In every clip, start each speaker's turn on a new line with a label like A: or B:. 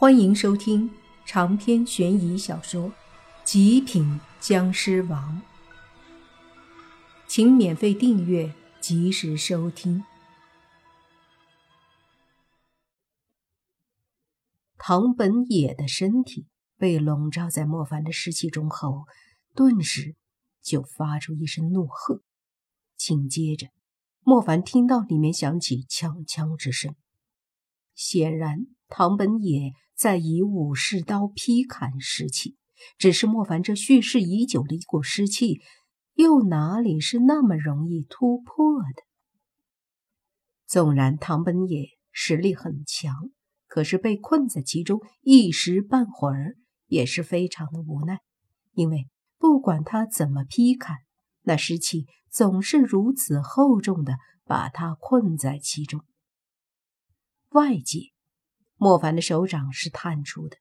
A: 欢迎收听长篇悬疑小说《极品僵尸王》，请免费订阅，及时收听。唐本野的身体被笼罩在莫凡的尸气中后，顿时就发出一声怒喝。紧接着，莫凡听到里面响起枪枪之声，显然唐本野。在以武士刀劈砍尸气，只是莫凡这蓄势已久的一股尸气，又哪里是那么容易突破的？纵然唐本野实力很强，可是被困在其中，一时半会儿也是非常的无奈。因为不管他怎么劈砍，那尸气总是如此厚重的把他困在其中。外界。莫凡的手掌是探出的，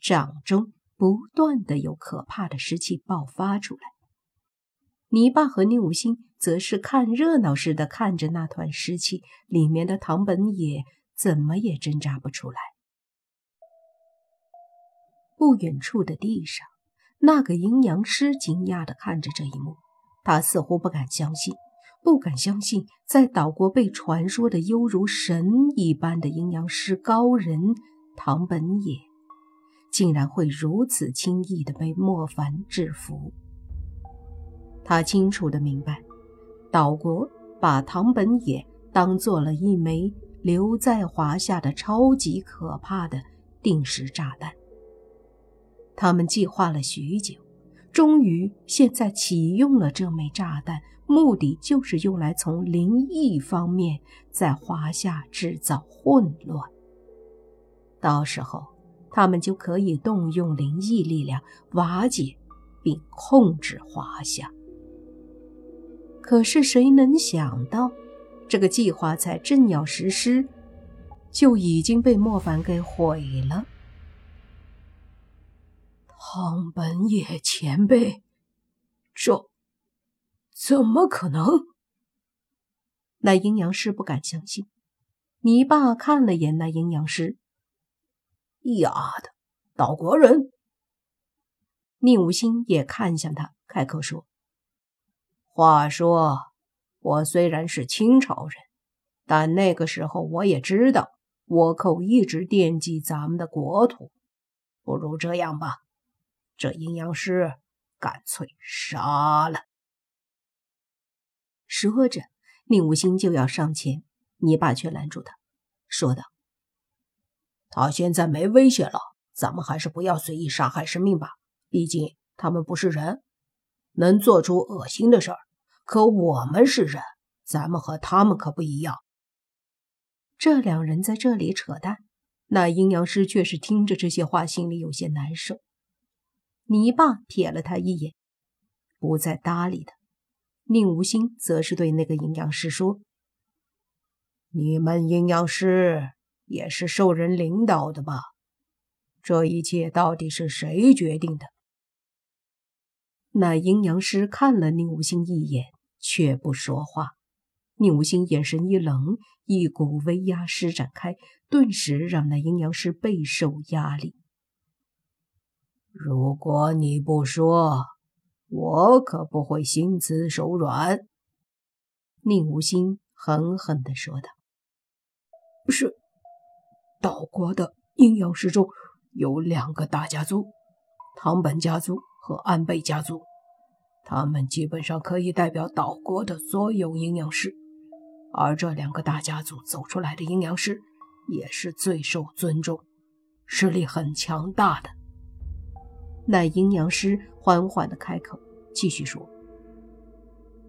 A: 掌中不断的有可怕的湿气爆发出来。泥巴和宁武星则是看热闹似的看着那团湿气，里面的唐本野怎么也挣扎不出来。不远处的地上，那个阴阳师惊讶的看着这一幕，他似乎不敢相信。不敢相信，在岛国被传说的犹如神一般的阴阳师高人唐本野，竟然会如此轻易的被莫凡制服。他清楚的明白，岛国把唐本野当做了一枚留在华夏的超级可怕的定时炸弹。他们计划了许久。终于，现在启用了这枚炸弹，目的就是用来从灵异方面在华夏制造混乱。到时候，他们就可以动用灵异力量瓦解并控制华夏。可是，谁能想到，这个计划才正要实施，就已经被莫凡给毁了。
B: 唐本野前辈，这怎么可能？
A: 那阴阳师不敢相信。你爸看了眼那阴阳师，
B: 丫的，岛国人。
A: 宁无心也看向他，开口说：“
B: 话说，我虽然是清朝人，但那个时候我也知道倭寇一直惦记咱们的国土。不如这样吧。”这阴阳师干脆杀了。
A: 说着，宁无心就要上前，你爸却拦住他，说道：“
B: 他现在没危险了，咱们还是不要随意杀害生命吧。毕竟他们不是人，能做出恶心的事儿。可我们是人，咱们和他们可不一样。”
A: 这两人在这里扯淡，那阴阳师却是听着这些话，心里有些难受。你爸瞥了他一眼，不再搭理他。宁无心则是对那个阴阳师说：“
B: 你们阴阳师也是受人领导的吧？这一切到底是谁决定的？”
A: 那阴阳师看了宁无心一眼，却不说话。宁无心眼神一冷，一股威压施展开，顿时让那阴阳师备受压力。
B: 如果你不说，我可不会心慈手软。”
A: 宁无心狠狠地说道。
B: “是，岛国的阴阳师中有两个大家族，唐本家族和安倍家族，他们基本上可以代表岛国的所有阴阳师。而这两个大家族走出来的阴阳师，也是最受尊重，实力很强大的。”
A: 那阴阳师缓缓的开口，继续说：“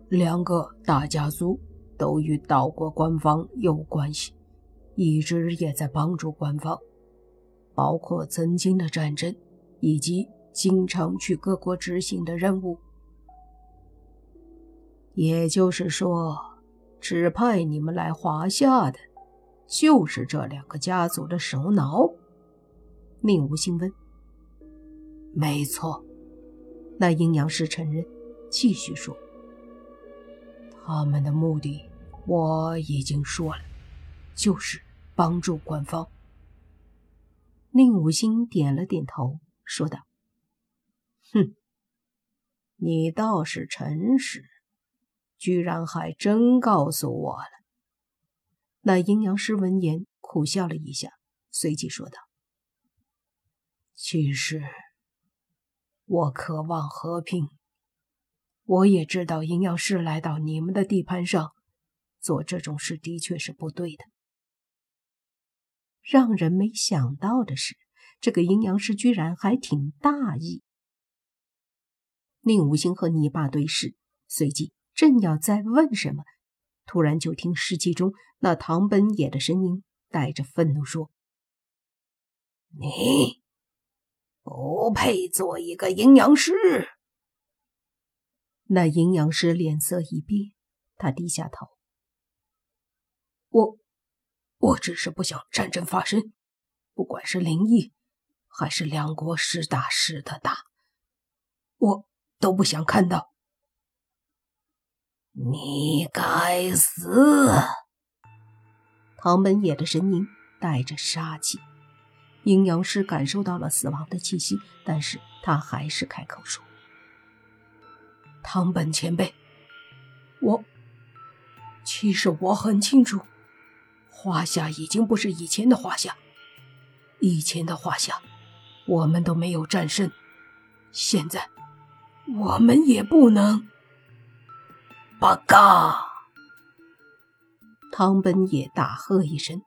B: 两个大家族都与岛国官方有关系，一直也在帮助官方，包括曾经的战争，以及经常去各国执行的任务。也就是说，指派你们来华夏的，就是这两个家族的首脑。”
A: 宁无心问。
B: 没错，
A: 那阴阳师承认，继续说：“
B: 他们的目的我已经说了，就是帮助官方。”
A: 宁武星点了点头，说道：“
B: 哼，你倒是诚实，居然还真告诉我了。”
A: 那阴阳师闻言苦笑了一下，随即说道：“
B: 其实，我渴望和平。我也知道阴阳师来到你们的地盘上做这种事的确是不对的。
A: 让人没想到的是，这个阴阳师居然还挺大意。”宁无心和泥巴对视，随即正要再问什么。突然，就听尸气中那唐本野的声音带着愤怒说：“
B: 你不配做一个阴阳师。”
A: 那阴阳师脸色一变，他低下头：“
B: 我，我只是不想战争发生，不管是灵异，还是两国实打实的打，我都不想看到。”你该死！
A: 唐本野的声音带着杀气。阴阳师感受到了死亡的气息，但是他还是开口说：“
B: 唐本前辈，我其实我很清楚，华夏已经不是以前的华夏，以前的华夏我们都没有战胜，现在我们也不能。”八嘎！
A: 汤本也大喝一声。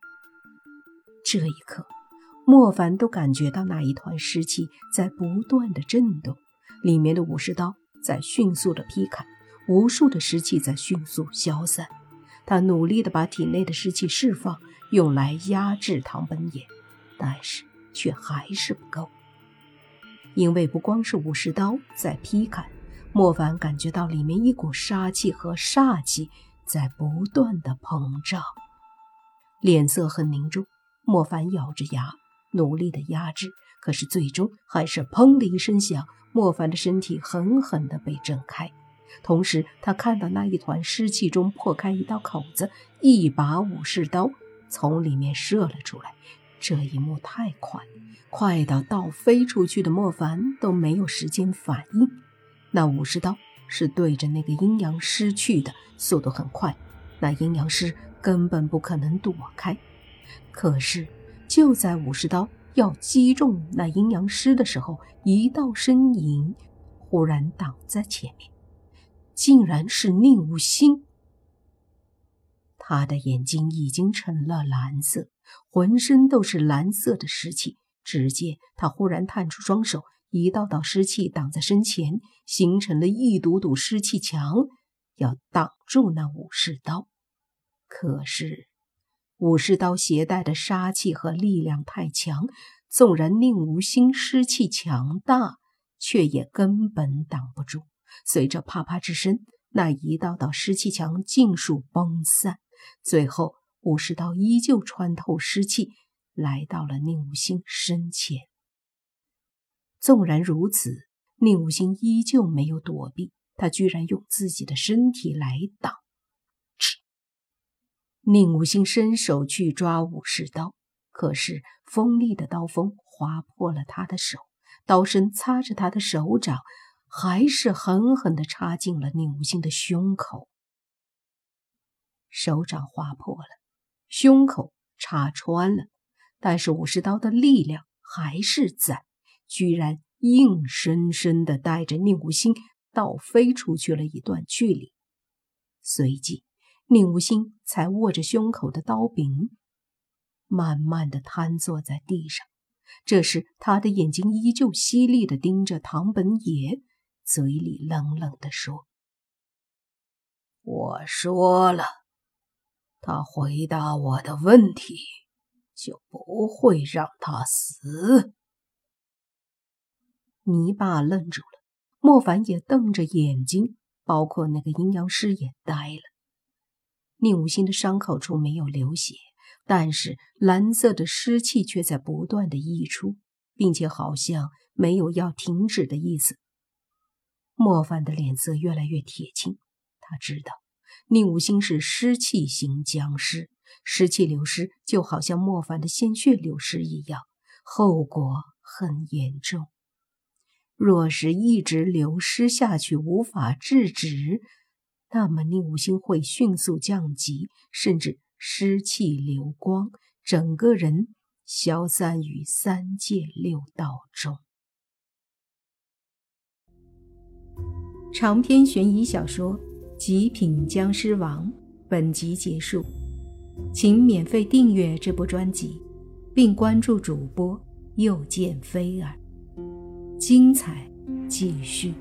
A: 这一刻，莫凡都感觉到那一团湿气在不断的震动，里面的武士刀在迅速的劈砍，无数的湿气在迅速消散。他努力的把体内的湿气释放，用来压制唐本野，但是却还是不够，因为不光是武士刀在劈砍。莫凡感觉到里面一股杀气和煞气在不断的膨胀，脸色很凝重。莫凡咬着牙，努力的压制，可是最终还是砰的一声响，莫凡的身体狠狠的被震开。同时，他看到那一团湿气中破开一道口子，一把武士刀从里面射了出来。这一幕太快，快到倒飞出去的莫凡都没有时间反应。那武士刀是对着那个阴阳师去的，速度很快，那阴阳师根本不可能躲开。可是就在武士刀要击中那阴阳师的时候，一道身影忽然挡在前面，竟然是宁无心。他的眼睛已经成了蓝色，浑身都是蓝色的湿气。只见他忽然探出双手。一道道湿气挡在身前，形成了一堵堵湿气墙，要挡住那武士刀。可是武士刀携带的杀气和力量太强，纵然宁无心湿气强大，却也根本挡不住。随着啪啪之声，那一道道湿气墙尽数崩散。最后，武士刀依旧穿透湿气，来到了宁无心身前。纵然如此，宁无心依旧没有躲避，他居然用自己的身体来挡。宁无心伸手去抓武士刀，可是锋利的刀锋划破了他的手，刀身擦着他的手掌，还是狠狠地插进了宁无心的胸口。手掌划破了，胸口插穿了，但是武士刀的力量还是在。居然硬生生的带着宁无心倒飞出去了一段距离，随即宁无心才握着胸口的刀柄，慢慢的瘫坐在地上。这时，他的眼睛依旧犀利的盯着唐本野，嘴里冷冷的说：“
B: 我说了，他回答我的问题，就不会让他死。”
A: 泥巴愣住了，莫凡也瞪着眼睛，包括那个阴阳师也呆了。宁无心的伤口处没有流血，但是蓝色的湿气却在不断的溢出，并且好像没有要停止的意思。莫凡的脸色越来越铁青，他知道宁无心是湿气型僵尸，湿气流失就好像莫凡的鲜血流失一样。后果很严重。若是一直流失下去，无法制止，那么令五星会迅速降级，甚至失气流光，整个人消散于三界六道中。长篇悬疑小说《极品僵尸王》本集结束，请免费订阅这部专辑，并关注主播又见菲儿。精彩继续。